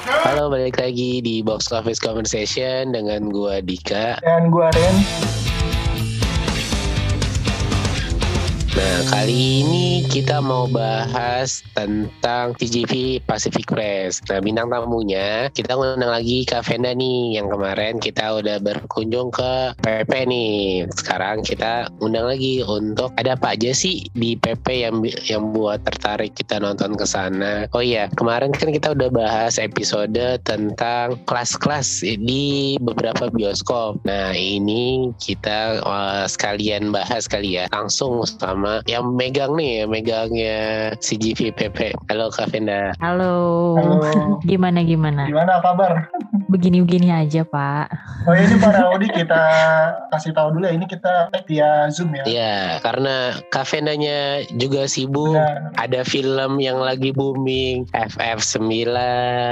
Halo, balik lagi di Box Office Conversation dengan gua Dika. Dan gua Ren. Kali ini kita mau bahas tentang TGV Pacific Press. Nah, bintang tamunya kita undang lagi Kak Venda nih, yang kemarin kita udah berkunjung ke PP nih. Sekarang kita undang lagi untuk ada apa aja sih di PP yang yang buat tertarik kita nonton ke sana. Oh iya, kemarin kan kita udah bahas episode tentang kelas-kelas di beberapa bioskop. Nah, ini kita uh, sekalian bahas kali ya, langsung sama yang megang nih, megangnya CGV PP. Halo Kak Venda. Halo. Halo. Gimana gimana? Gimana kabar? Begini-begini aja Pak. Oh ini para Audi kita kasih tahu dulu ya ini kita via Zoom ya. Iya, karena Kak Vendanya juga sibuk. Benar. Ada film yang lagi booming, FF9,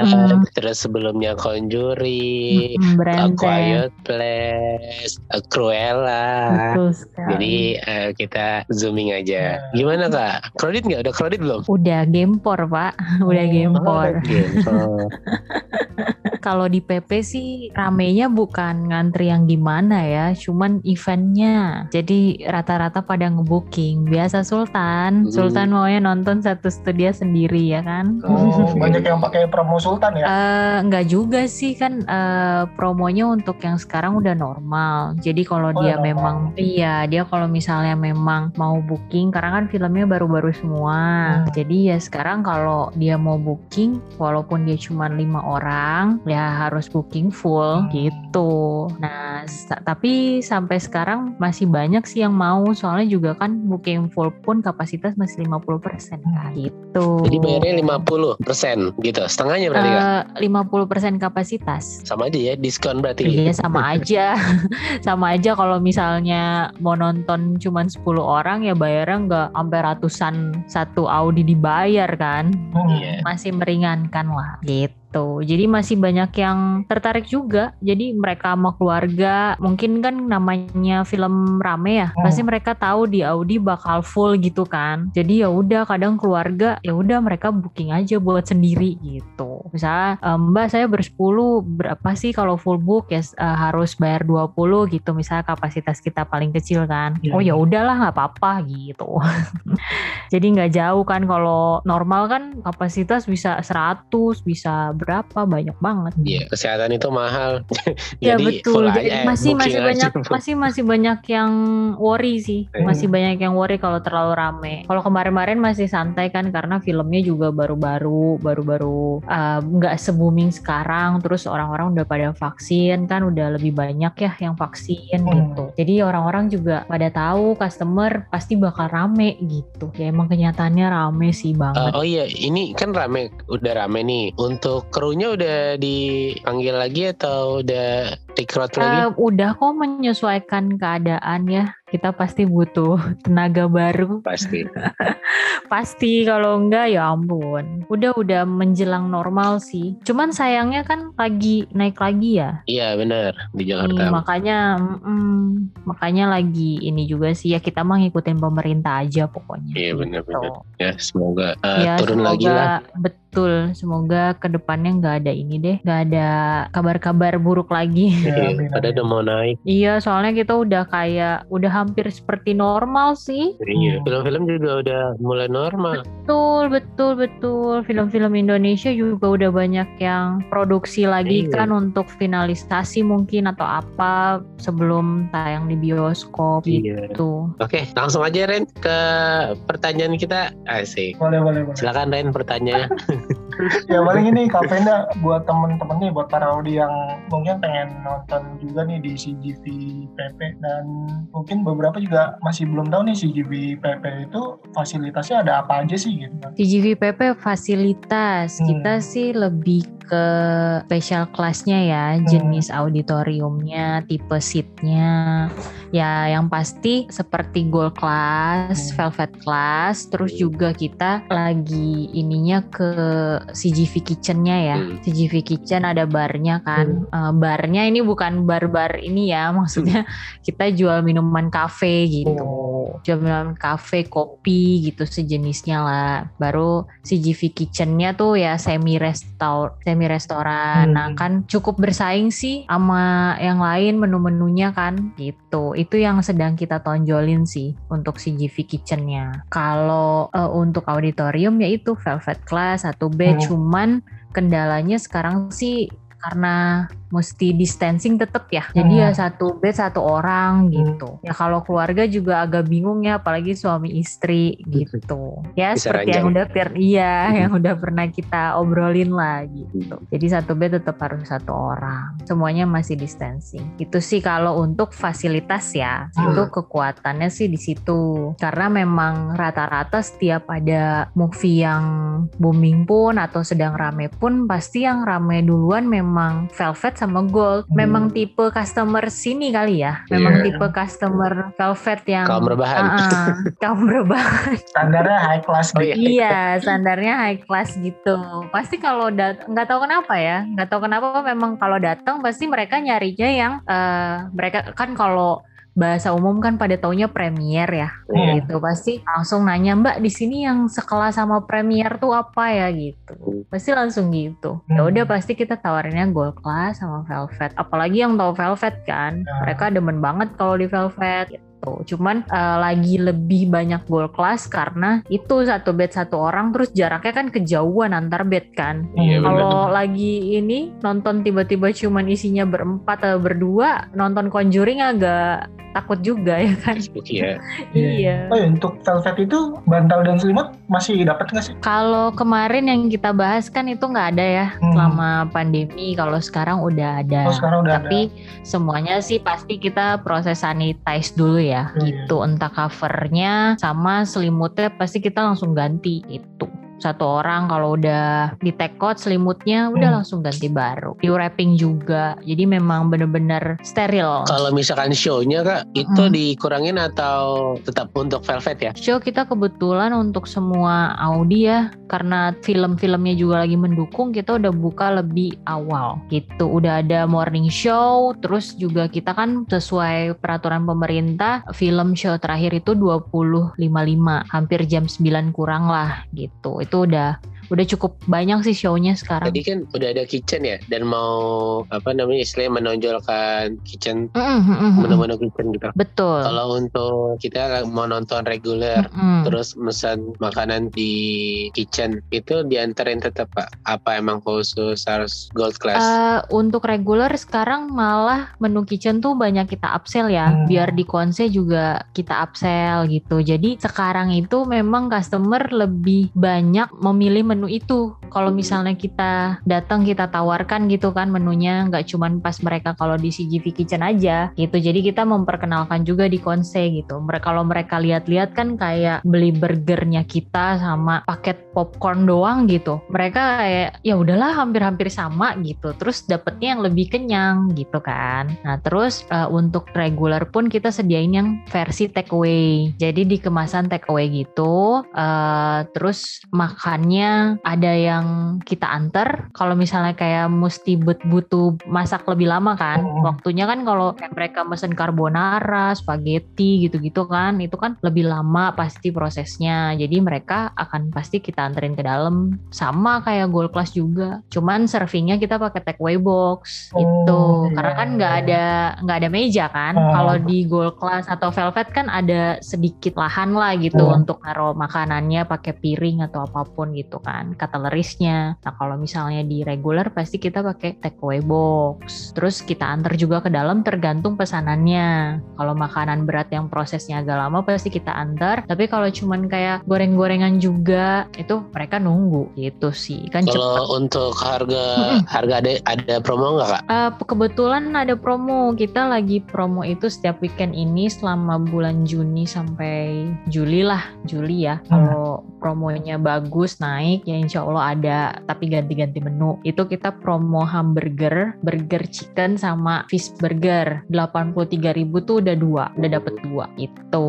Hmm. terus sebelumnya Conjuring, Mm, A Berenteng. Quiet Place, A Cruella. Betul sekali. Jadi eh, kita zooming aja. Ya. Gimana kak? Kredit nggak? Udah kredit belum? Udah gempor Pak, udah Oh, gempor. Gitu. Kalau di PP sih ramenya bukan ngantri yang gimana ya, cuman eventnya. Jadi rata-rata pada ngebooking. Biasa Sultan, Hmm. Sultan maunya nonton satu studio sendiri ya kan? Oh, banyak yang pakai promo Sultan ya. Eh, enggak juga sih kan eh, promonya untuk yang sekarang udah normal. Jadi kalau Oh, dia normal. memang iya dia kalau misalnya memang mau booking karena kan filmnya baru-baru semua. Hmm. Jadi ya sekarang kalau dia mau booking walaupun dia cuma lima orang ya harus booking full Hmm. gitu. Nah sa- tapi sampai sekarang masih banyak sih yang mau soalnya juga kan booking full pun kapasitas masih 50% kan gitu. Jadi bayarnya 50% gitu. Setengahnya berarti kak? Eh, 50% kapasitas. Sama aja ya, diskon berarti. Iya sama aja, sama aja kalau misalnya mau nonton cuman 10 orang ya bayarnya nggak sampai ratusan satu Audi dibayar kan, Hmm. Iya. masih meringankan lah gitu. Jadi masih banyak yang tertarik juga. Jadi mereka sama keluarga mungkin kan namanya film rame ya, Hmm. pasti mereka tahu di Audi bakal full gitu kan. Jadi ya udah kadang keluarga ya udah mereka booking aja buat sendiri gitu. Misalnya "Eh, Mbak saya bersepuluh berapa sih kalau full book ya eh, harus bayar 20 gitu misalnya kapasitas kita paling kecil kan. Iya, Oh ya iya. udahlah nggak apa-apa gitu. Jadi nggak jauh kan kalau normal kan kapasitas bisa 100 bisa berapa banyak banget. Iya, kesehatan itu mahal. Ya Jadi betul. Jadi aja, masih masih aja. banyak masih masih banyak yang worry sih. Hmm. Masih banyak yang worry kalau terlalu rame. Kalau kemarin-kemarin masih santai kan karena filmnya juga baru-baru baru-baru uh, nggak se-booming sekarang. Terus orang-orang udah pada vaksin kan udah lebih banyak ya yang vaksin Hmm. gitu. Jadi orang-orang juga pada tahu customer pasti bakal rame gitu. Ya emang kenyataannya rame sih Eh, banget. oh iya, ini kan rame, udah rame nih. Untuk krunya udah dipanggil lagi atau udah rekrut lagi? Eh, udah kok menyesuaikan keadaan ya. Kita pasti butuh tenaga baru. Pasti. Pasti kalau enggak ya ampun. Udah udah menjelang normal sih. Cuman sayangnya kan lagi naik lagi ya. Iya benar di Jakarta. makanya mm, makanya lagi ini juga sih ya kita mah ngikutin pemerintah aja pokoknya. Iya gitu. benar-benar. Ya semoga eh, Ya, turun semoga, lagi lah. Betul, semoga ke depannya nggak ada ini deh, nggak ada kabar-kabar buruk lagi. Ya, Iya, amin. udah mau naik. Iya, soalnya kita udah kayak udah hampir seperti normal sih. Iya. Hmm. Film-film juga udah mulai normal. Betul, betul, betul. Film-film Indonesia juga udah banyak yang produksi lagi Iya. kan untuk finalisasi mungkin atau apa sebelum tayang di bioskop Iya. gitu. Oke, langsung aja Ren ke pertanyaan kita. Asik. Boleh, boleh, boleh. Silakan Ren pertanyaan. Ya paling ini Kak Venda buat temen-temen nih, buat para Audi yang mungkin pengen nonton juga nih di CGV PP dan mungkin beberapa juga masih belum tahu nih CGV PP itu fasilitasnya ada apa aja sih gitu kan. CGV PP fasilitas Hmm. kita sih lebih ke special classnya ya, Hmm. jenis auditoriumnya, tipe seatnya. Ya yang pasti seperti gold class, Hmm. velvet class, terus juga kita lagi ininya ke CGV kitchennya ya. Hmm. CGV kitchen ada barnya kan. Eh, barnya ini bukan bar-bar ini ya, maksudnya kita jual minuman kafe gitu. Oh, gitu. Jalan kafe, kopi gitu sejenisnya lah. Baru CGV Kitchennya tuh ya semi restaur, semi restoran. Hmm. Nah kan cukup bersaing sih sama yang lain menu-menunya kan gitu. Itu yang sedang kita tonjolin sih untuk CGV Kitchennya. Kalau eh, untuk auditorium ya itu Velvet Class atau B, Hmm. cuman kendalanya sekarang sih karena mesti distancing tetap ya. Jadi Hmm. ya satu bed satu orang gitu. Ya kalau keluarga juga agak bingung ya apalagi suami istri gitu. Ya Bisa seperti yang ranjang. udah per iya Hmm. yang udah pernah kita obrolin lah gitu. Jadi satu bed tetap harus satu orang. Semuanya masih distancing. Itu sih kalau untuk fasilitas ya. Hmm. Itu kekuatannya sih di situ. Karena memang rata-rata setiap ada movie yang booming pun atau sedang rame pun pasti yang rame duluan memang Velvet sama Gold. Hmm. Memang tipe customer sini kali ya. Memang Iya. tipe customer Velvet yang Kaum rebahan. Ah, ah, kaum rebahan. Standarnya high class Oh gitu. iya. iya, standarnya high class gitu. Pasti kalau nggak tahu kenapa ya, nggak tahu kenapa memang kalau datang pasti mereka nyarinya yang eh, mereka kan kalau bahasa umum kan pada taunya premier ya. Iya. gitu pasti langsung nanya mbak di sini yang sekelas sama premier tuh apa ya? Gitu. Pasti langsung gitu. Ya Hmm. udah pasti kita tawarinnya gold class sama velvet. Apalagi yang tahu velvet kan Ya. mereka demen banget kalau di velvet. gitu cuman eh, lagi lebih banyak gold class karena itu satu bed satu orang terus jaraknya kan kejauhan antar bed kan Iya, kalau lagi ini nonton tiba-tiba cuman isinya berempat atau berdua nonton Conjuring agak takut juga ya kan Facebook ya. iya Oh ya, untuk Velvet itu bantal dan selimut masih dapat nggak sih? Kalau kemarin yang kita bahas kan itu nggak ada ya Hmm. selama pandemi. Kalau sekarang udah ada. Oh sekarang udah Tapi semuanya sih pasti kita proses sanitize dulu ya. Iya. Itu entah covernya sama selimutnya pasti kita langsung ganti itu. Satu orang kalau udah di take out selimutnya udah Hmm. langsung ganti baru. Di wrapping juga. Jadi memang bener-bener steril. Kalau misalkan show-nya kak, itu Hmm. dikurangin atau tetap untuk Velvet ya? Show kita kebetulan untuk semua Audi ya karena film-filmnya juga lagi mendukung kita udah buka lebih awal gitu udah ada morning show terus juga kita kan sesuai peraturan pemerintah film show terakhir itu 20.55 hampir jam 9 kurang lah gitu itu udah udah cukup banyak sih show-nya sekarang Tadi kan udah ada kitchen ya, dan mau apa namanya istilahnya menonjolkan kitchen Mm, mm, mm, mm. menu-menu kitchen gitu. betul Kalau untuk kita mau nonton reguler, Mm-mm. terus pesan makanan di kitchen itu diantarin tetap pak? Apa emang khusus harus gold class? Eh, untuk reguler sekarang malah menu kitchen tuh banyak kita upsell ya, Hmm. biar di konse juga kita upsell gitu. Jadi sekarang itu memang customer lebih banyak memilih menu itu. Kalau misalnya kita datang kita tawarkan gitu kan menunya nggak cuman pas mereka kalau di CGV Kitchen aja gitu. Jadi kita memperkenalkan juga di konse gitu. Mereka kalau mereka lihat-lihat kan kayak beli burgernya kita sama paket popcorn doang gitu. Mereka kayak ya udahlah hampir-hampir sama gitu. Terus dapetnya yang lebih kenyang gitu kan. Nah terus eh, untuk regular pun kita sediain yang versi take away. Jadi di kemasan take away gitu. eh, terus makannya ada yang kita antar. Kalau misalnya kayak mesti but- butuh masak lebih lama kan. Hmm. Waktunya kan kalau mereka mesen carbonara, spaghetti gitu-gitu kan. Itu kan lebih lama pasti prosesnya. Jadi mereka akan pasti kita anterin ke dalam sama kayak gold class juga. Cuman servingnya kita pakai take away box gitu. Oh, iya. Karena kan nggak ada nggak ada meja kan. Oh. Kalau di gold class atau velvet kan ada sedikit lahan lah gitu Oh. untuk naruh makanannya pakai piring atau apa pun gitu kan. Cutleries-nya. Nah kalau misalnya di regular pasti kita pakai take away box. Terus kita antar juga ke dalam tergantung pesanannya. Kalau makanan berat yang prosesnya agak lama pasti kita antar. Tapi kalau cuman kayak goreng-gorengan juga itu mereka nunggu gitu sih. Kan cepet. Kalau untuk harga harga ada ada promo nggak kak? Eh, kebetulan ada promo. Kita lagi promo itu setiap weekend ini selama bulan Juni sampai Juli lah, Juli ya. Hmm. Kalau promonya bagus naik ya insya Allah ada. Tapi ganti-ganti menu. Itu kita promo hamburger burger chicken sama fish burger. 83.000 tuh udah dua udah dapet dua itu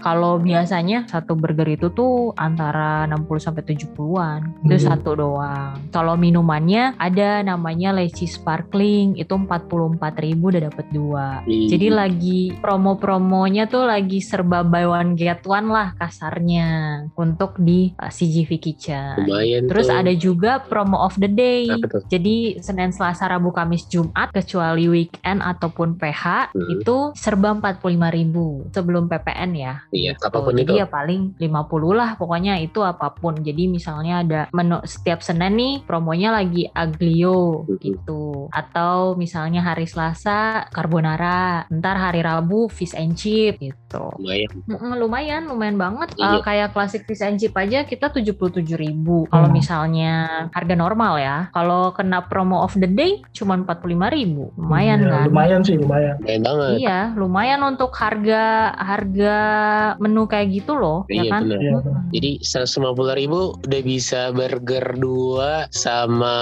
kalau biasanya satu burger itu tuh antara 60 sampai 70-an itu Hmm. satu doang. Kalau minumannya ada namanya Leci Sparkling itu 44.000 udah dapet dua. Iya. jadi lagi promo-promonya tuh lagi serba buy one get one lah kasarnya. Untuk di uh, CGV Kitchen. lumayan Terus tuh. ada juga promo of the day. Jadi Senin, Selasa, Rabu, Kamis, Jumat kecuali weekend ataupun PH Hmm. itu serba 45.000 sebelum PPN ya. Iya, Tuh, apa pun jadi itu. ya paling 50 lah pokoknya itu apa pun. Jadi misalnya ada menu setiap Senin nih promonya lagi aglio Mhm. gitu. Atau misalnya hari Selasa carbonara, ntar hari Rabu fish and chip gitu. Lumayan. Lumayan, lumayan banget. Iya. Eh, kayak classic fish and chip aja kita 77.000 Kalau Hmm. misalnya harga normal ya. Kalau kena promo of the day cuma 45.000 Lumayan Ya, kan? Lumayan sih, lumayan. Lumayan banget. Iya, lumayan untuk harga harga menu kayak gitu loh, ya Iya, kan? benar. Iya, Mm-mm. Jadi 150 ribu udah bisa burger dua sama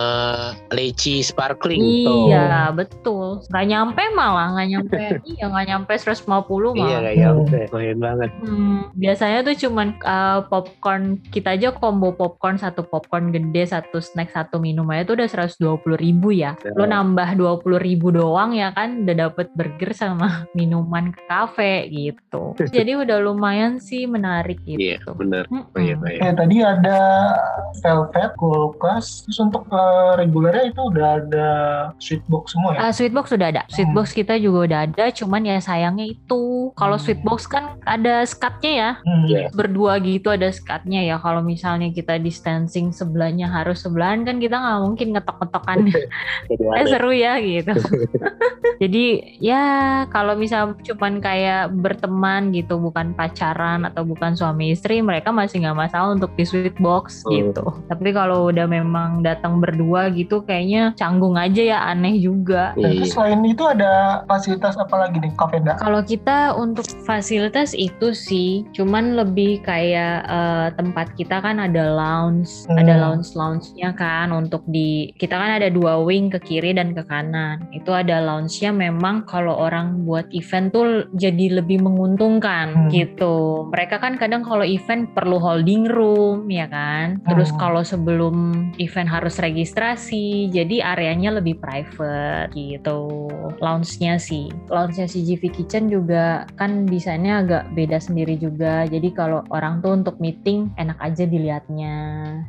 leci sparkling. Iya, betul. Nggak nyampe malah, nggak nyampe. iya, nggak nyampe 150 Iya malah. kayak nyampe. Lumayan banget. Hmm, biasanya tuh cuman uh, popcorn kita aja combo popcorn satu popcorn gede satu snack satu minum aja tuh udah 120 ribu ya. Lo Ya. nambah 20 ribu doang ya kan udah dapet burger sama minuman ke kafe gitu. Jadi udah lumayan sih menarik Iya, gitu. benar. Mm-mm. Oh, iya, baik. Eh tadi ada velvet, kulkas, terus untuk eh, regulernya itu udah ada sweet box semua ya? Ah, Sweetbox sudah ada. Sweetbox kita juga udah ada, cuman ya sayangnya itu kalau Hmm. Sweetbox kan ada skatnya ya. Hmm. Iya. berdua gitu ada skatnya ya kalau misalnya kita distancing sebelahnya harus sebelahan kan kita nggak mungkin ngetok-ngetokan Jadi eh seru ya gitu jadi ya kalau misal cuman kayak berteman gitu bukan pacaran atau bukan suami istri mereka masih nggak masalah untuk di sweet box Hmm. gitu tapi kalau udah memang datang berdua gitu kayaknya canggung aja ya aneh juga Iya. terus selain itu ada fasilitas apa lagi nih, Kavenda? Kalau kita untuk fasilitas itu sih, cuman lebih kayak eh, tempat kita kan ada lounge, Hmm. ada lounge lounge-nya kan untuk di kita kan ada dua wing ke kiri dan ke kanan. Itu ada lounge-nya memang kalau orang buat event tuh jadi lebih menguntungkan Hmm. gitu. Mereka kan kadang kalau event perlu holding room ya kan. Terus Hmm. kalau sebelum event harus registrasi, jadi areanya lebih private gitu. Lounge-nya sih. Lounge-nya CGV Kitchen juga kan desainnya agak beda sendiri juga. Jadi kalau orang tuh untuk meeting enak aja dilihatnya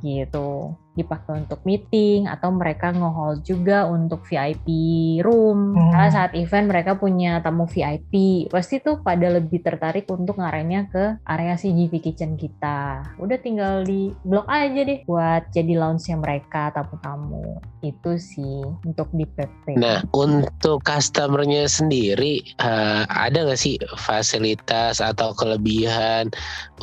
gitu. Dipakai untuk meeting atau mereka nge-hold juga untuk VIP room. Hmm. Karena saat event mereka punya tamu VIP. Pasti tuh pada lebih tertarik untuk ngarahnya ke area CGV Kitchen kita. Udah tinggal di blok aja deh buat jadi lounge-nya mereka tamu-tamu. Itu sih untuk di PP. Nah, untuk customernya sendiri, eh, ada nggak sih fasilitas atau kelebihan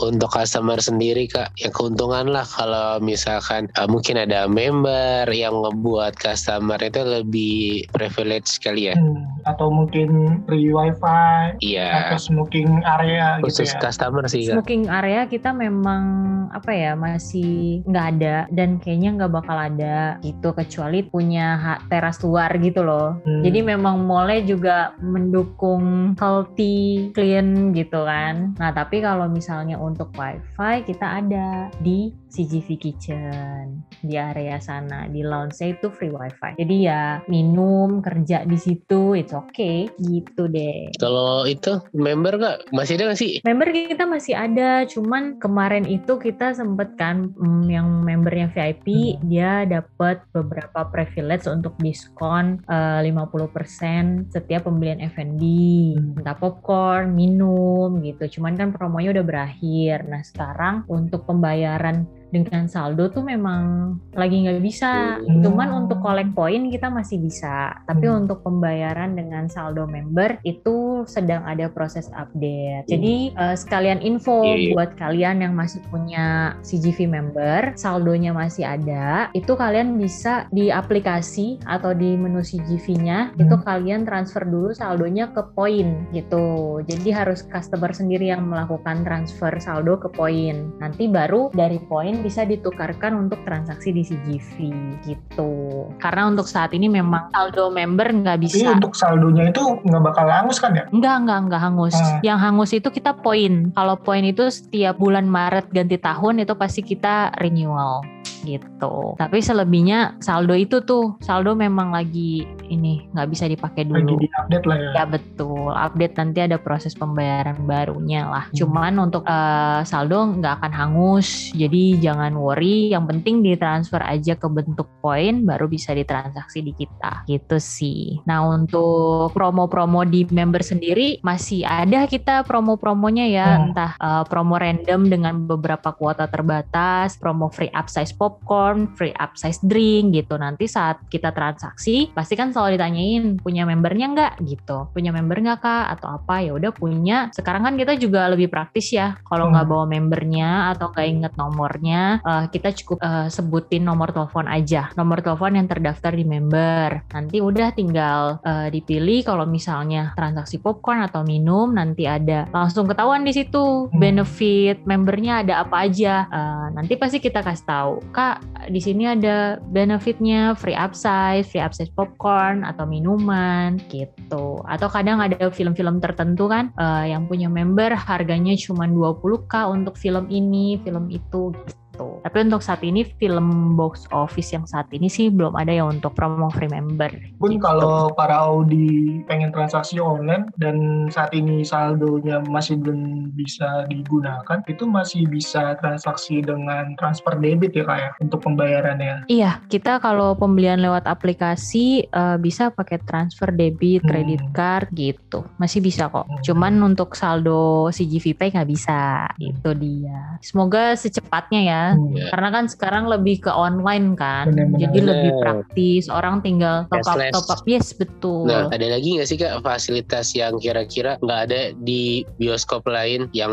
untuk customer sendiri, Kak? Yang keuntungan lah kalau misalkan eh, mungkin ada member yang ngebuat customer itu lebih privilege sekali ya. Hmm. Atau mungkin free wifi, Iya, atau smoking area gitu khusus ya? customer sih, Kak. Smoking area kita memang apa ya masih nggak ada dan kayaknya nggak bakal ada gitu kecuali punya hak teras luar gitu loh. Hmm. Jadi memang mallnya juga mendukung healthy, clean gitu kan. Nah tapi kalau misalnya untuk wifi kita ada di CGV Kitchen di area sana di lounge itu free wifi. Jadi ya minum kerja di situ it's okay gitu deh. Kalau itu member Kak, masih ada nggak sih? Member kita masih ada, cuman kemarin itu kita sempet kan mm, yang membernya VIP Hmm. dia dapat beberapa privilege untuk diskon eh, 50% setiap pembelian F&B, Hmm. entah popcorn, minum gitu. Cuman kan promonya udah berakhir. Nah sekarang untuk pembayaran dengan saldo tuh memang lagi nggak bisa. Hmm. Cuman untuk collect poin kita masih bisa. Tapi Hmm. untuk pembayaran dengan saldo member itu sedang ada proses update. Jadi eh, sekalian info Iya. buat kalian yang masih punya CGV member, saldonya masih ada, itu kalian bisa di aplikasi atau di menu CGV-nya Hmm. itu kalian transfer dulu saldonya ke poin gitu. Jadi harus customer sendiri yang melakukan transfer saldo ke poin. Nanti baru dari poin bisa ditukarkan untuk transaksi di CGV gitu. Karena untuk saat ini memang saldo member nggak bisa. untuk saldonya itu nggak bakal hangus kan ya? Enggak, enggak, enggak hangus. Ah. Yang hangus itu kita poin. Kalau poin itu setiap bulan Maret ganti tahun itu pasti kita renewal gitu. Tapi selebihnya saldo itu tuh saldo memang lagi ini nggak bisa dipakai Lagi dulu. di-update lah ya. Ya betul, update nanti ada proses pembayaran barunya lah. Hmm. Cuman untuk eh, saldo nggak akan hangus, jadi jangan worry. Yang penting ditransfer aja ke bentuk poin, baru bisa ditransaksi di kita. Gitu sih. Nah untuk promo-promo di member sendiri masih ada kita promo-promonya ya, Hmm. entah eh, promo random dengan beberapa kuota terbatas, promo free upsize popcorn, free upsize drink gitu. Nanti saat kita transaksi, pasti kan selalu ditanyain punya membernya nggak gitu, punya member nggak kak atau apa ya udah punya. Sekarang kan kita juga lebih praktis ya, kalau Hmm. nggak bawa membernya atau nggak inget nomornya, eh, kita cukup eh, sebutin nomor telepon aja, nomor telepon yang terdaftar di member. Nanti udah tinggal eh, dipilih kalau misalnya transaksi popcorn atau minum, nanti ada langsung ketahuan di situ Hmm. benefit membernya ada apa aja. Eh, nanti pasti kita kasih tahu, kak di sini ada benefitnya free upsize, free upsize popcorn atau minuman gitu. Atau kadang ada film-film tertentu kan eh, yang punya member harganya cuma 20k untuk film ini, film itu gitu. Tapi untuk saat ini film box office yang saat ini sih belum ada ya untuk promo free member. Pun gitu. kalau para Audi pengen transaksi online dan saat ini saldonya masih belum bisa digunakan, itu masih bisa transaksi dengan transfer debit ya kayak untuk pembayarannya. Iya, kita kalau pembelian lewat aplikasi eh, bisa pakai transfer debit, Hmm. kredit card gitu. Masih bisa kok. Hmm. Cuman untuk saldo CGV Pay nggak bisa. Itu dia. Semoga secepatnya ya. Hmm. Karena kan sekarang lebih ke online kan. Benar-benar. Jadi lebih praktis. Orang tinggal top up top up. Yes, betul. Nah, ada lagi nggak sih kak fasilitas yang kira-kira nggak ada di bioskop lain yang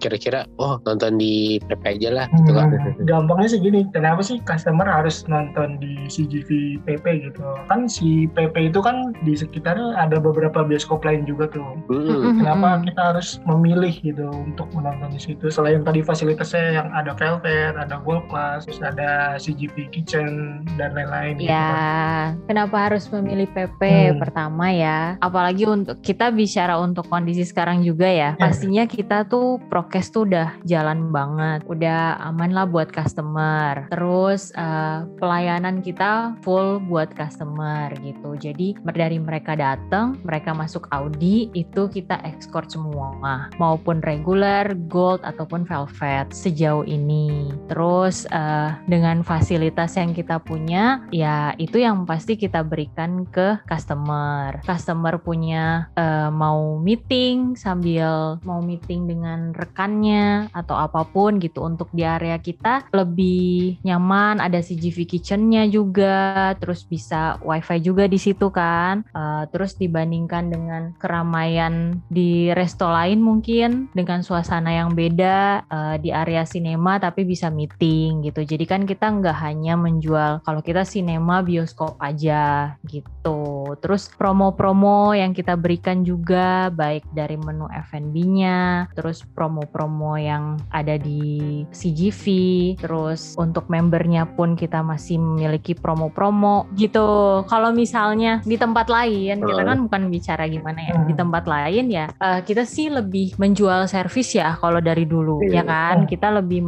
kira-kira oh nonton di PP aja lah gitu kak? Hmm, gampangnya sih gini, kenapa sih customer harus nonton di CGV PP gitu? Kan si PP itu kan di sekitarnya ada beberapa bioskop lain juga tuh. Mm-mm. Kenapa Mm-mm. kita harus memilih gitu untuk menonton di situ? Selain tadi fasilitasnya yang ada Velvet, ada Gold Class, terus ada CGV Kitchen dan lain-lain. gitu kan. Ya, kenapa harus memilih PP Hmm. pertama ya? Apalagi untuk kita bicara untuk kondisi sekarang juga ya. Ya. Pastinya kita tuh prokes tuh udah jalan banget, udah aman lah buat customer. Terus eh, pelayanan kita full buat customer gitu. Jadi dari mereka datang, mereka masuk Audi itu kita ekskor semua, maupun regular, gold ataupun velvet sejauh ini. Terus eh, dengan fasilitas yang kita punya, ya itu yang pasti kita berikan ke customer. Customer punya eh, mau meeting sambil mau meeting dengan rekannya atau apa pun gitu untuk di area kita lebih nyaman. Ada CGV kitchennya juga, terus bisa wifi juga di situ kan. Eh, terus dibandingkan dengan keramaian di resto lain mungkin dengan suasana yang beda eh, di area sinema tapi bisa meeting gitu. Jadi kan kita nggak hanya menjual kalau kita sinema bioskop aja gitu. Terus promo-promo yang kita berikan juga baik dari menu F&B-nya, terus promo-promo yang ada di CGV, terus untuk membernya pun kita masih memiliki promo-promo gitu. Kalau misalnya di tempat lain, kita Hmm. kan bukan bicara gimana ya, Hmm. di tempat lain ya eh, kita sih lebih menjual servis ya kalau dari dulu Iya. ya kan Hmm. kita lebih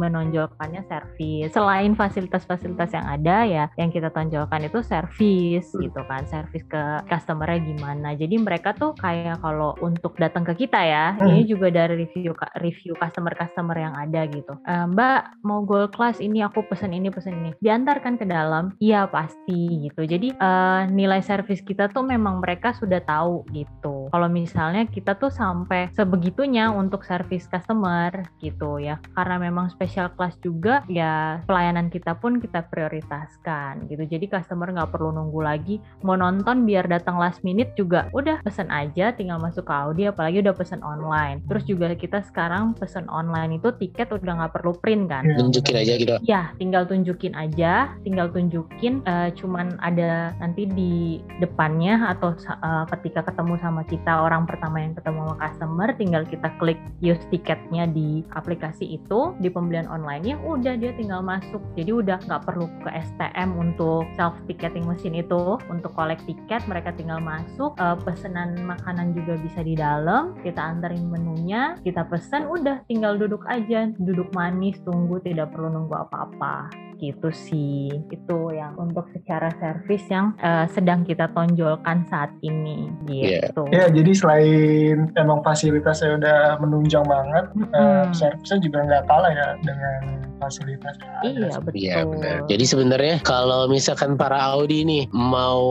menonjolkannya servis selain fasilitas-fasilitas yang ada ya yang kita tonjolkan itu servis Hmm. gitu kan servis ke customernya gimana. Jadi mereka tuh kayak kalau untuk datang ke kita ya, Hmm. ini juga dari review review customer-customer yang ada gitu. "Eh, Mbak mau gold class ini aku pesen ini pesen ini. Diantarkan ke dalam? Iya pasti gitu. Jadi eh, nilai servis kita tuh memang mereka sudah tahu gitu. Kalau misalnya kita tuh sampai sebegitunya untuk servis customer gitu ya. Karena memang special class juga ya pelayanan kita pun kita prioritaskan gitu. Jadi customer nggak perlu nunggu lagi mau nonton biar datang last minute juga udah pesen aja tinggal masuk ke Audi apalagi udah pesen online. Terus juga kita sekarang pesen online itu tiket udah nggak perlu print kan. Iya, Tunjukin aja gitu. Ya, tinggal tunjukin aja, tinggal tunjukin eh, cuman ada nanti di depannya atau eh, ketika ketemu sama kita orang pertama yang ketemu sama customer, tinggal kita klik use tiketnya di aplikasi itu di pembelian online ya udah dia tinggal masuk. Jadi udah nggak perlu ke STM untuk self ticketing mesin itu. Untuk collect tiket, mereka tinggal masuk, eh, pesanan makanan juga bisa di dalam, kita anterin menunya, kita pesen, udah tinggal duduk aja, duduk manis, tunggu, tidak perlu nunggu apa-apa. Gitu sih. Itu yang untuk secara servis yang eh, sedang kita tonjolkan saat ini. Iya. gitu. Ya, jadi selain emang fasilitasnya udah menunjang banget, eh, Mm-mm. servisnya juga nggak kalah ya dengan fasilitas iya betul Iya benar. Jadi sebenarnya kalau misalkan para Audi nih mau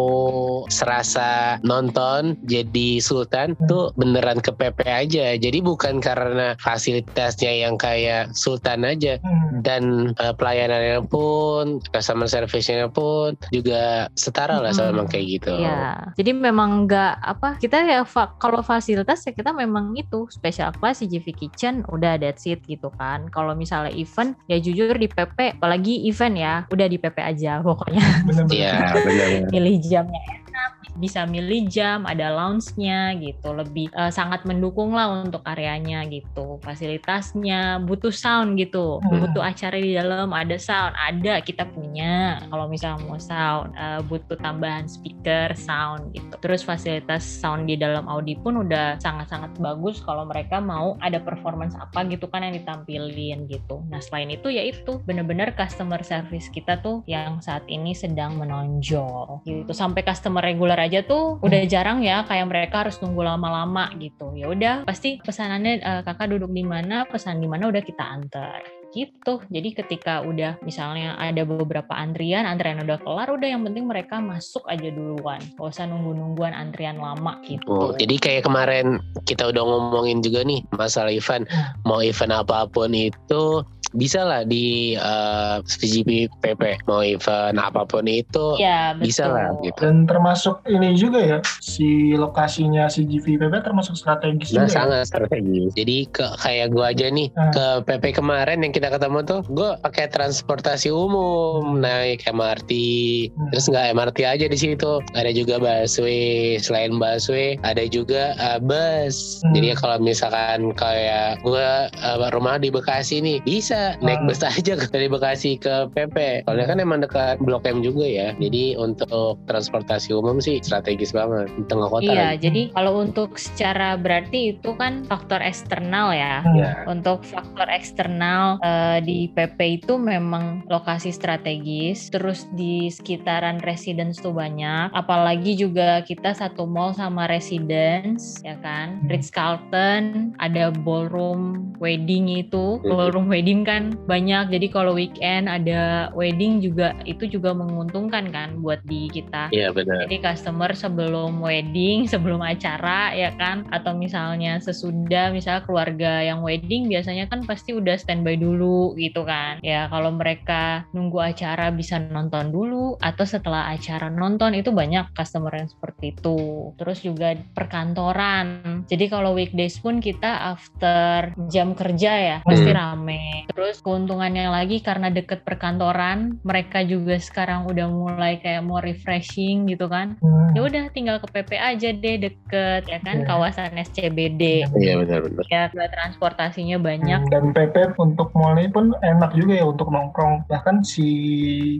serasa nonton jadi Sultan Hmm. tuh beneran ke PP aja. Jadi bukan karena fasilitasnya yang kayak Sultan aja Hmm. dan eh, pelayanannya pun customer service-nya pun juga setara lah sama kayak gitu. Ya, jadi memang nggak apa kita ya fa- kalau fasilitas ya kita memang itu special class CGV Kitchen udah that's it gitu kan. Kalau misalnya event ya jujur di PP apalagi event ya udah di PP aja pokoknya. Iya benar. milih jamnya enak bisa milih jam ada lounge-nya gitu. Lebih eh, sangat mendukung lah untuk areanya gitu. Fasilitasnya butuh sound gitu. Hmm. butuh acara di dalam ada sound. Ada kita punya. Kalau misalnya mau sound eh, butuh tambahan speaker sound gitu. Terus fasilitas sound di dalam Audi pun udah sangat-sangat bagus kalau mereka mau ada performance apa gitu kan yang ditampilin gitu. Nah selain itu ya itu. Bener-bener customer service kita tuh yang saat ini sedang menonjol gitu. Sampai customer reguler aja tuh udah jarang ya kayak mereka harus nunggu lama-lama gitu. Ya udah pasti pesanannya eh, kakak duduk di mana pesan di mana udah kita antar gitu. Jadi ketika udah misalnya ada beberapa antrian antrian udah kelar udah yang penting mereka masuk aja duluan. Gak usah nunggu-nungguan antrian lama gitu. Oh, jadi kayak kemarin kita udah ngomongin juga nih masalah event, mau event apa pun itu bisa lah di uh, VGP PP, mau event apa pun itu ya betul bisa lah gitu. Dan termasuk ini juga ya, si lokasinya si GVPP termasuk strategis Nah juga ya. sangat strategis. Jadi ke, kayak gua aja nih Hmm. ke PP kemarin yang kita ketemu tuh, gue pakai transportasi umum naik MRT. Hmm. Terus nggak MRT aja di situ, ada juga busway. Selain busway, ada juga uh, bus. Hmm. Jadi ya kalau misalkan kayak gue uh, rumah di Bekasi nih, bisa naik bus aja dari Bekasi ke PP. Soalnya kan emang dekat Blok M juga ya. Jadi untuk transportasi umum sih strategis banget di tengah kota. Iya, lagi. jadi kalau untuk secara berarti itu kan faktor eksternal ya. Hmm. Ya. Untuk faktor eksternal eh, di PP itu memang lokasi strategis, terus di sekitaran residence tuh banyak. Apalagi juga kita satu mall sama residence, ya kan? Hmm. Ritz Carlton, ada ballroom wedding itu, Hmm. ballroom wedding kan banyak. Jadi kalau weekend ada wedding juga itu juga menguntungkan kan buat di kita. Iya benar. Jadi customer sebelum wedding, sebelum acara ya kan, atau misalnya sesudah, misalnya keluarga yang wedding biasanya kan pasti udah standby dulu gitu kan. Ya kalau mereka nunggu acara bisa nonton dulu, atau setelah acara nonton itu banyak customer yang seperti itu. Terus juga perkantoran. Jadi kalau weekdays pun kita after jam kerja ya pasti Hmm. rame. Terus keuntungannya lagi karena deket perkantoran, mereka juga sekarang udah mulai kayak mau refreshing gitu kan Hmm. ya udah tinggal ke PP aja deh deket ya kan Iya. kawasan SCBD Iya benar-benar. ya transportasinya banyak Hmm, Dan PP untuk mall ini pun enak juga ya untuk nongkrong. Bahkan si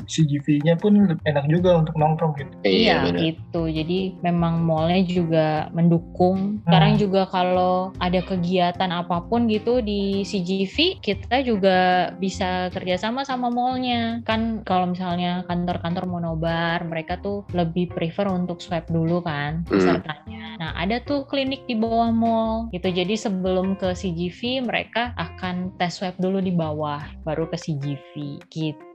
CGV-nya pun enak juga untuk nongkrong gitu. Iya benar. gitu jadi memang mallnya juga mendukung sekarang juga kalau ada kegiatan apa pun gitu di CGV kita juga juga bisa kerjasama sama mallnya. Kan kalau misalnya kantor-kantor mau nobar, mereka tuh lebih prefer untuk swab dulu kan Hmm. pesertanya. Nah ada tuh klinik di bawah mall gitu. Jadi sebelum ke CGV mereka akan tes swab dulu di bawah, baru ke CGV gitu.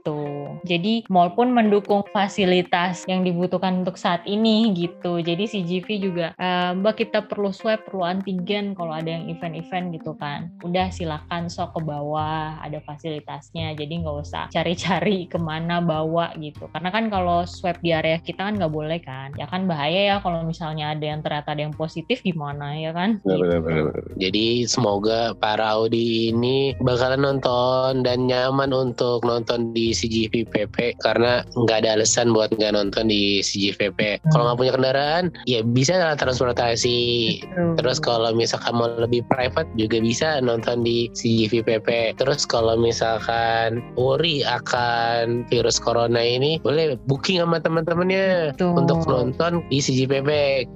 Jadi mall pun mendukung fasilitas yang dibutuhkan untuk saat ini gitu. Jadi CGV juga, "Eh, Mbak kita perlu swab, perlu antigen kalau ada yang event-event gitu kan. Udah silakan sok ke bawah, ada fasilitasnya. Jadi nggak usah cari-cari ke mana bawa gitu. Karena kan kalau swab di area kita kan nggak boleh kan. Ya kan bahaya ya kalau misalnya ada yang ternyata ada yang positif gimana ya kan. Benar, Gitu. benar, benar. Jadi semoga para Audi ini bakalan nonton dan nyaman untuk nonton di CGV PP karena nggak ada alasan buat nggak nonton di CGV PP. Kalau nggak punya kendaraan, ya bisa lah transportasi. Betul. Terus kalau misalkan mau lebih private juga bisa nonton di CGV PP. Terus kalau misalkan worry akan virus corona ini, boleh booking sama teman-temannya untuk nonton di CGPP.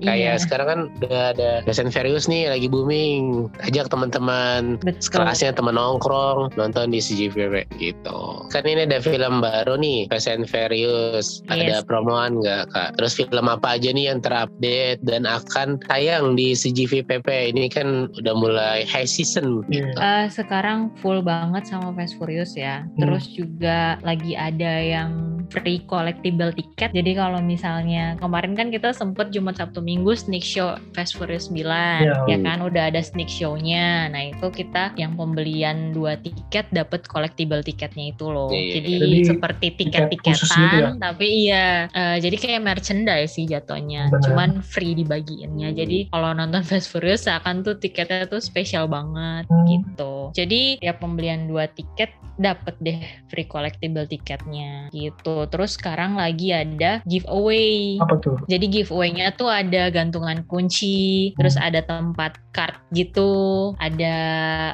Kayak Iya. sekarang kan udah ada Fast and Furious nih lagi booming. Ajak teman-teman Betul. sekelasnya teman nongkrong nonton di CGPP gitu. Kan ini ada film baru nih Fast and Furious. Ada Yes. promoan nggak kak? Terus film apa aja nih yang terupdate dan akan tayang di CGVPP? Ini kan udah mulai high season gitu. Eh, sekarang full banget sama Fast Furious ya. Terus juga lagi ada yang free collectible tiket. Jadi kalau misalnya kemarin kan kita sempet Jumat Sabtu Minggu sneak show Fast Furious 9 Iya. ya kan udah ada sneak show-nya. Nah, itu kita yang pembelian dua tiket dapat collectible tiketnya itu loh. Iya, Jadi, Jadi, seperti tiket khusus gitu ya? tiket-tiketan tapi iya eh, jadi kayak merchandise sih jatuhnya. Benar. Cuman free dibagiinnya. Hmm. Jadi kalau nonton Fast Furious seakan tuh tiketnya tuh spesial banget Hmm. gitu. Jadi ya pembelian dua tiket dapet deh free collectible tiketnya gitu. Terus sekarang lagi ada giveaway. Apa tuh? Jadi giveaway-nya tuh ada gantungan kunci, terus ada tempat card gitu, ada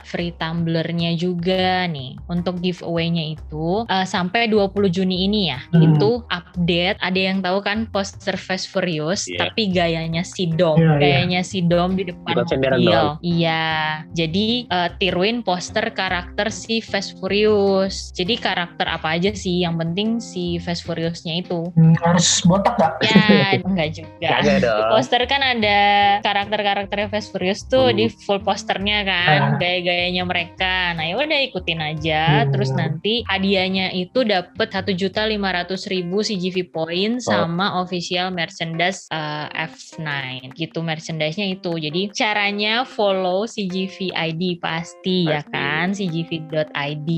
free tumblernya juga nih. Untuk giveaway-nya itu eh, sampai 20 Juni ini ya. Hmm. Itu update. Ada yang tahu kan poster Fast Furious Iya. tapi gayanya si Dom. Iya, iya. Gayanya si Dom di depan mobil. Iya. Jadi eh, tiruin poster karakter si Fast Furious. Jadi karakter apa aja sih? Yang penting si Fast Furious-nya itu. Hmm, harus botak gak? Ya, enggak juga. Kagak dong. Poster kan ada karakter-karakternya Fast Furious tuh Hmm. di full posternya kan, Ah. gaya-gayanya mereka. Nah, ya udah ikutin aja. Hmm. Terus nanti hadiahnya itu dapat satu juta lima ratus ribu CGV point Oh. sama official merchandise eh, F9 gitu merchandise-nya itu. Jadi caranya follow CGV ID pasti, ya kan, cgv.id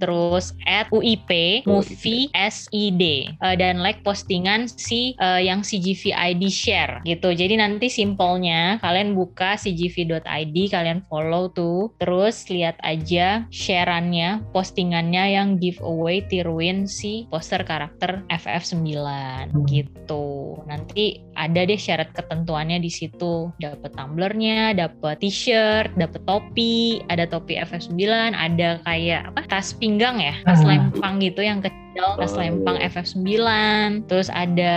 terus at UIP movie SID Eh, dan like postingan si eh, yang CGV ID share gitu. Jadi nanti simpelnya kalian buka cgv.id, kalian follow tuh, terus lihat aja shareannya, postingannya yang giveaway tiruin si poster karakter FF9 Hmm. gitu. Nanti ada deh syarat ketentuannya di situ. Dapat tumblernya, dapat t-shirt, dapat topi, ada topi FF9, ada kayak apa? Tas pinggang ya, tas Hmm. lempang gitu yang kecil, tas Oh, lempang iya. FF9. Terus ada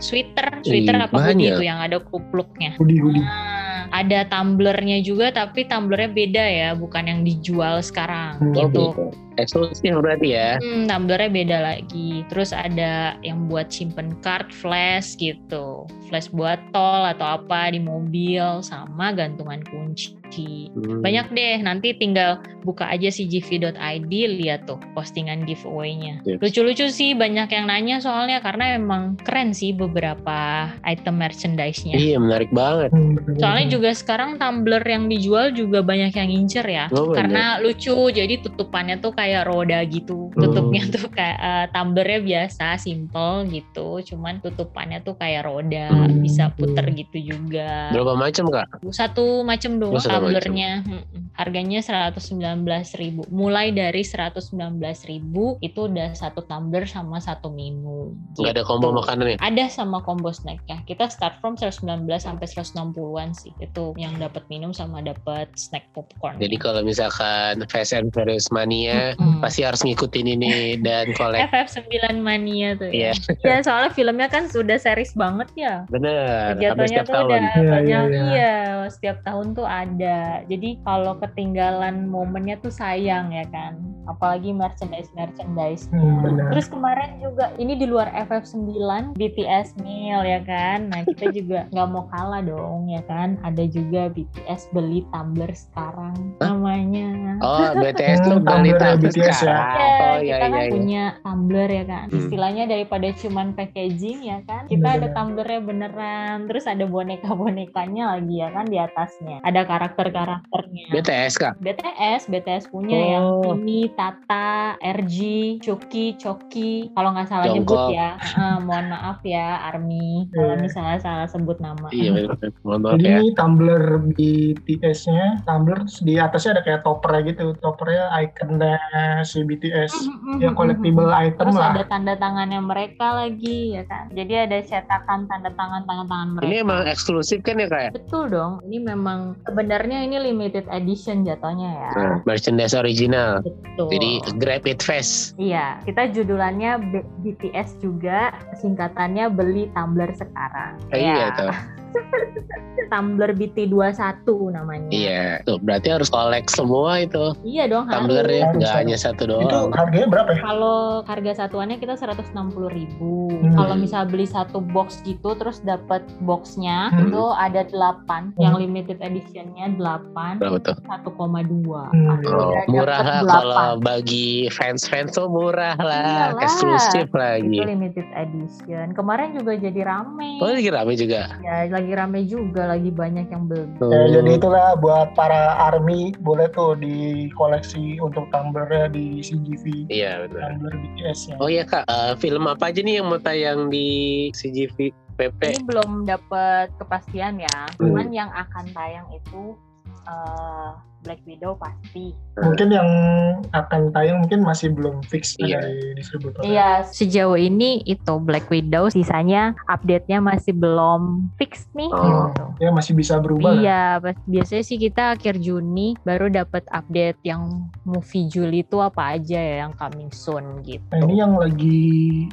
sweater, sweater Ih, apa hoodie itu yang ada kupluknya. Hoodie-hoodie. Nah, ada tumblernya juga tapi tumblernya beda ya, bukan yang dijual sekarang Hmm, Oh, gitu. gitu. Eksklusif berarti ya. Hmm, tumblernya beda lagi. Terus ada yang buat simpen card, flash gitu. Flash buat tol atau apa di mobil sama gantungan kunci. Hmm. Banyak deh, nanti tinggal buka aja si gv.id, lihat tuh postingan giveaway-nya. Yes. Lucu-lucu sih, banyak yang nanya soalnya karena emang keren sih beberapa item merchandise-nya. Iya menarik banget. Hmm. Soalnya juga sekarang tumbler yang dijual juga banyak yang ngincer ya. Oh, Karena lucu, jadi tutupannya tuh kayak roda gitu. Tutupnya tuh kayak eh, tumblernya biasa, simple gitu. Cuman tutupannya tuh kayak roda, Hmm. bisa puter gitu juga. Berapa macam kak? Satu macam doang Oh, satu tumblernya. Mm-mm. Harganya 119.000. Mulai dari 119.000 itu udah satu tumbler sama satu minum. Nggak ada combo Gitu. makanan ya? Ada sama combo snacknya. Kita start from 119 sampai 160-an sih. Itu yang dapat minum sama dapat snack popcorn. Jadi kalau misalkan Fast and Furious Mania Mm-mm. pasti harus ngikutin ini dan collect. FF9 mania tuh Iya, ya. Ya soalnya filmnya kan sudah series banget ya. bener. Jatuhnya setiap tuh tahun. udah Iya, banyak iya, iya. iya setiap tahun tuh ada. Jadi kalau ketinggalan momennya tuh sayang ya kan. Apalagi merchandise merchandise. Hmm, benar. Terus kemarin juga ini di luar FF9 BTS meal ya kan. Nah kita juga nggak mau kalah dong ya kan. Ada juga BTS beli tumbler sekarang namanya. Oh, BTS tuh Tumblr-nya tahu BTS ya. Ya, Oh iya kita kan iya. iya. punya tumbler ya kan. Hmm. Istilahnya daripada cuman packaging ya kan. Kita ada Bener-bener. tumblernya beneran. Terus ada boneka-bonekanya lagi ya kan di atasnya. Ada karakter-karakternya. BTS kak. BTS, BTS punya Oh. yang ini Tata, RG, Chucky, Choki. Kalau nggak salah Jongkok. nyebut ya, Eh, mohon maaf ya Army. Kalau Iya. misalnya salah sebut nama. Iya bener. Mohon maaf Jadi ya. ini tumbler BTS-nya, tumbler di atasnya ada kayak toppernya gitu. Toppernya ikonnya si BTS. Ya collectible item Terus lah. ada tanda tangannya mereka lagi ya kan. Jadi ada cetakan tanda tangan tangan tangan mereka. Ini emang eksklusif kan ya kak ya? Betul dong. Ini memang sebenarnya ini limited edition jatuhnya ya. Nah, merchandise original. Betul. Jadi grab it fast. Iya, kita judulannya B- BTS juga, singkatannya beli tumbler sekarang. Eh, Iya tuh. Tumbler BT21 namanya. Iya. Tuh berarti harus collect semua itu. Iya dong harus. Tumbler ya. Nggak hanya satu Itu doang. harganya berapa ya? Kalau harga satuannya kita 160.000 ribu. Hmm. Kalau misal beli satu box gitu terus dapat boxnya Hmm. itu ada 8 yang limited editionnya 8 Berapa tuh? 1,2. Hmm. Artinya Oh, dapet murah lah 8. kalau bagi fans-fans tuh murah lah. Iyalah. Eksklusif Itu lagi. limited edition. Kemarin juga jadi rame. Oh lagi rame juga. Ya lagi rame juga, lagi banyak yang beli. Tuh. Ya, jadi itulah buat para army boleh tuh di koleksi untuk tumblernya di CGV Iya benar. tumbler BTS ya. Oh iya kak, Eh, film apa aja nih yang mau tayang di CGV PP? Ini belum dapat kepastian ya. Hmm. Cuman yang akan tayang itu eh, Black Widow pasti. Mungkin yang akan tayang mungkin masih belum fix Iya. dari distributor. Iya, sejauh ini itu Black Widow, sisanya update-nya masih belum fix nih. Oh. gitu. Ya masih bisa berubah. Iya, pas- biasanya sih kita akhir Juni baru dapat update yang movie Juli itu apa aja ya yang coming soon gitu. Nah, ini yang lagi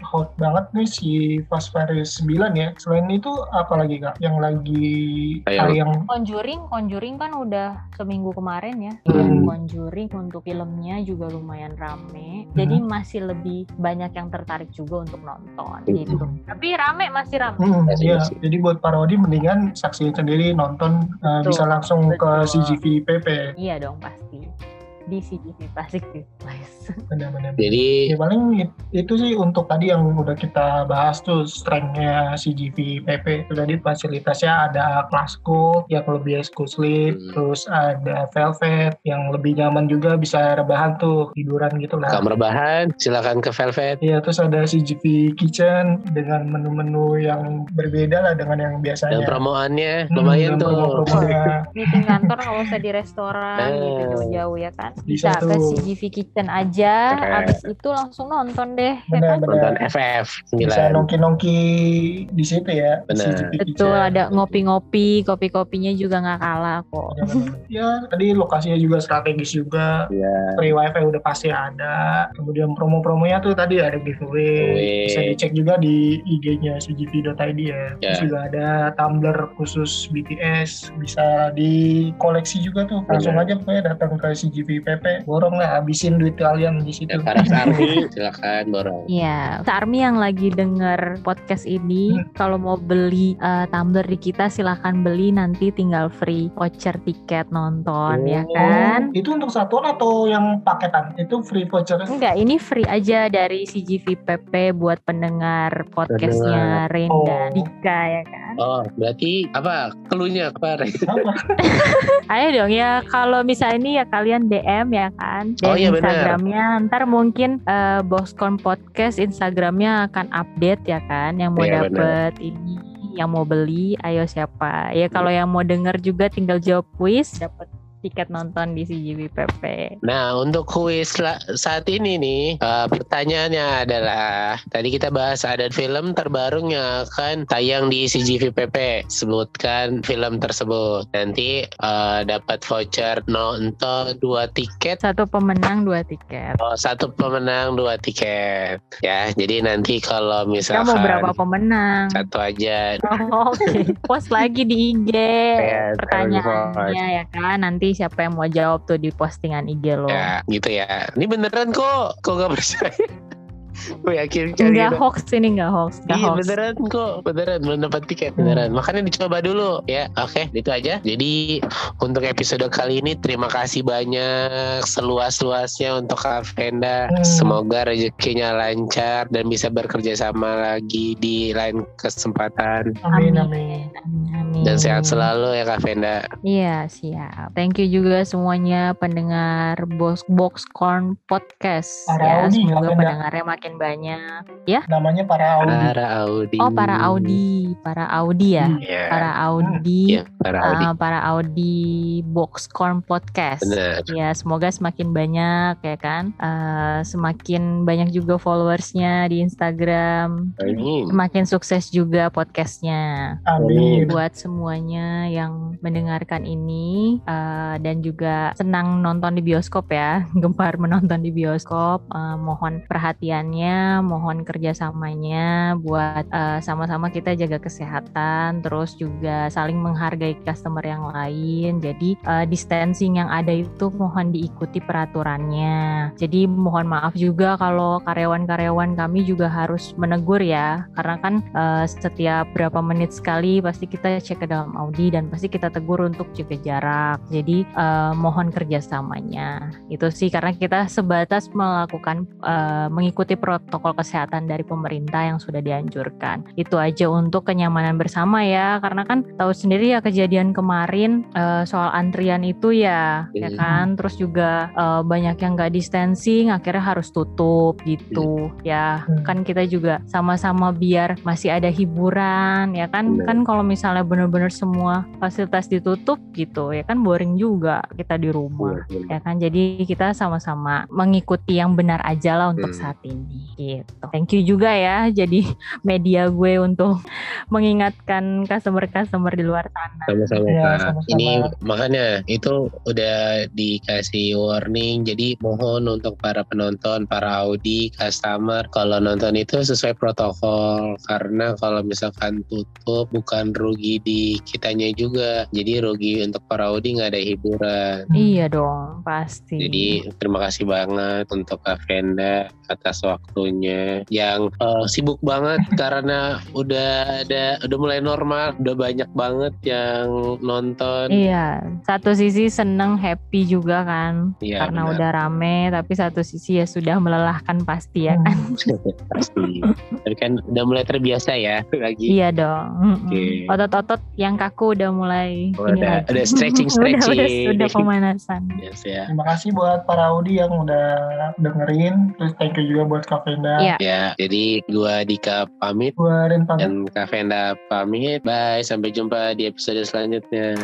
hot banget nih si Fast Furious 9 ya. Selain itu apa lagi kak? Yang lagi Tayang. tayang Conjuring, Conjuring kan udah seminggu kemarin ya. Hmm. Dan Conjuring untuk filmnya juga lumayan rame. Jadi masih lebih banyak yang tertarik juga untuk nonton Hmm. gitu. Tapi rame masih rame. Hmm, Masih- iya. masih. Jadi buat parodi mendingan saksiin sendiri nonton uh, bisa langsung ke Betul. CGV PP. Iya dong pasti. Di CGV Pacific Place. Benar-benar. Jadi Ya paling it- itu sih untuk tadi yang udah kita bahas tuh strength-nya CGV PP. Itu tadi fasilitasnya ada Klasco yang lebih eksklusif, Hmm. terus ada Velvet yang lebih nyaman juga bisa rebahan tuh tiduran gitu lah. kamar bahan, silakan ke Velvet. Iya, terus ada CGV Kitchen dengan menu-menu yang berbeda lah dengan yang biasanya. Dan promoannya Hmm, lumayan tuh. promo-promonya. Meeting kantor nggak usah di restoran Eh. gitu jauh-jauh ya kan. Bisa Bisa, ke tuh. CGV Kitchen aja. Keren. Habis itu langsung nonton deh. ya kan? Benar-benar. Nonton FF Bisa 9. nongki-nongki di situ ya. di Benar. CGV Betul, ada ngopi-ngopi, kopi-kopinya juga nggak kalah kok. Benar-benar. ya, tadi lokasinya juga strategis juga. Iya. Free wifi udah pasti ada. Kemudian promo-promonya tuh tadi ada giveaway. Giveaway. Bisa dicek juga di IG-nya cgv.id ya. Terus Ya. juga ada tumbler khusus BTS. Bisa dikoleksi juga tuh. Langsung Benar. aja pokoknya datang ke CGV PP. Borong lah, habisin duit kalian di situ. Ya, Paras Army, silakan borong. Iya, Army yang lagi denger podcast ini, Hmm. kalau mau beli eh, tumbler di kita silahkan beli nanti tinggal free voucher tiket nonton ya Oh. kan? Itu untuk satuan atau yang paketan? Itu free voucher. Enggak, ini free aja dari CGV PP buat pendengar podcastnya Rain Oh. dan Dika ya kan. Oh, berarti apa? Keluhnya apa? Apa? Ayo dong ya, kalau misalnya ini ya kalian DM ya kan, DM Oh, iya. Instagramnya. Ntar mungkin Boskon Podcast Instagramnya akan update ya kan, yang mau Iya, dapet ini, yang mau beli, ayo siapa? Ya kalau yang mau denger juga tinggal jawab quiz, dapet tiket nonton di CGVPP. Nah, untuk kuis saat ini nih, eh, pertanyaannya adalah tadi kita bahas ada film terbaru yang akan tayang di CGVPP. Sebutkan film tersebut. Nanti eh, dapat voucher nonton dua tiket. Satu pemenang dua tiket. Oh, satu pemenang dua tiket. Ya, jadi nanti kalau misalkan mau berapa pemenang? satu aja. Oh, Oke, post lagi di IG Iya, pertanyaannya ya kan. Nanti siapa yang mau jawab tuh di postingan IG lo. Ya, gitu ya. Ini beneran kok. Kok gak percaya? Gue yakin kan Enggak gitu. hoax ini enggak hoax, enggak Iya hoax. beneran kok Beneran belum dapat tiket beneran Makanya dicoba dulu Ya oke itu aja Jadi untuk episode kali ini Terima kasih banyak Seluas-luasnya untuk Kak Venda Hmm. Semoga rezekinya lancar Dan bisa bekerja sama lagi Di lain kesempatan Amin, amin. Amin. Dan sehat selalu ya Kak Venda Iya, siap. Thank you juga semuanya pendengar Box Boxcorn Podcast Para ya. Semoga pendengarnya makin banyak. Namanya para Audi. Para Audi Oh, para Audi, para Audi ya. Hmm. Ya Para Audi, Iya para Audi ah, para Audi Boxcorn Podcast. Benar Ya, semoga semakin banyak ya kan. Eh, semakin banyak juga followersnya di Instagram. Amin Semakin sukses juga podcastnya. Amin. buat semuanya yang mendengarkan ini eh, dan juga senang nonton di bioskop ya, gemar menonton di bioskop. Eh, mohon perhatiannya, mohon kerjasamanya buat eh, sama-sama kita jaga kesehatan, terus juga saling menghargai customer yang lain. Jadi eh, distancing yang ada itu mohon diikuti peraturannya. Jadi mohon maaf juga kalau karyawan-karyawan kami juga harus menegur ya, karena kan eh, setiap berapa menit sekali pasti kita cek ke dalam Audi dan pasti kita tegur untuk jaga jarak. Jadi eh, mohon kerjasamanya. Itu sih karena kita sebatas melakukan eh, mengikuti protokol kesehatan dari pemerintah yang sudah dianjurkan. Itu aja untuk kenyamanan bersama ya. Karena kan tahu sendiri ya kejadian kemarin eh, soal antrian itu ya, ya Iya. kan. Terus juga eh, banyak yang nggak distancing, akhirnya harus tutup gitu. Ya Hmm. kan kita juga sama-sama biar masih ada hiburan ya kan. Benar. Kan kalau misalnya benar-benar semua fasilitas ditutup gitu ya kan boring juga kita di rumah ya kan jadi kita sama-sama mengikuti yang benar aja lah untuk Hmm. saat ini gitu thank you juga ya jadi media gue untuk mengingatkan customer-customer di luar sana Sama-sama Kak. sama-sama. Ini makanya itu udah dikasih warning. Jadi mohon untuk para penonton, para Audi, customer, kalau nonton itu sesuai protokol. Karena kalau misalkan tutup bukan rugi di kitanya juga. Jadi rugi untuk para Audi nggak ada hiburan. iya dong pasti Jadi terima kasih banget untuk Kak Venda atas waktunya yang eh, sibuk banget karena udah ada udah mulai normal, udah banyak banget yang nonton. Iya, satu sisi seneng happy juga kan, Iya, karena benar. udah rame. Tapi satu sisi ya sudah melelahkan pasti ya kan. Pasti. Tapi kan udah mulai terbiasa ya lagi. Iya dong. Oke. Otot-otot yang kaku udah mulai Oh, ini ada- lagi. ada stretching, udah, udah, stretching. udah pemanasan. Yes, ya. Terima kasih buat para Audi yang udah dengerin. Terus thank you juga buat Kak Venda. Iya. Ya, jadi gua Dika pamit Gua Rin pamit. dan Kak Venda pamit. Bye, sampai jumpa di episode selanjutnya.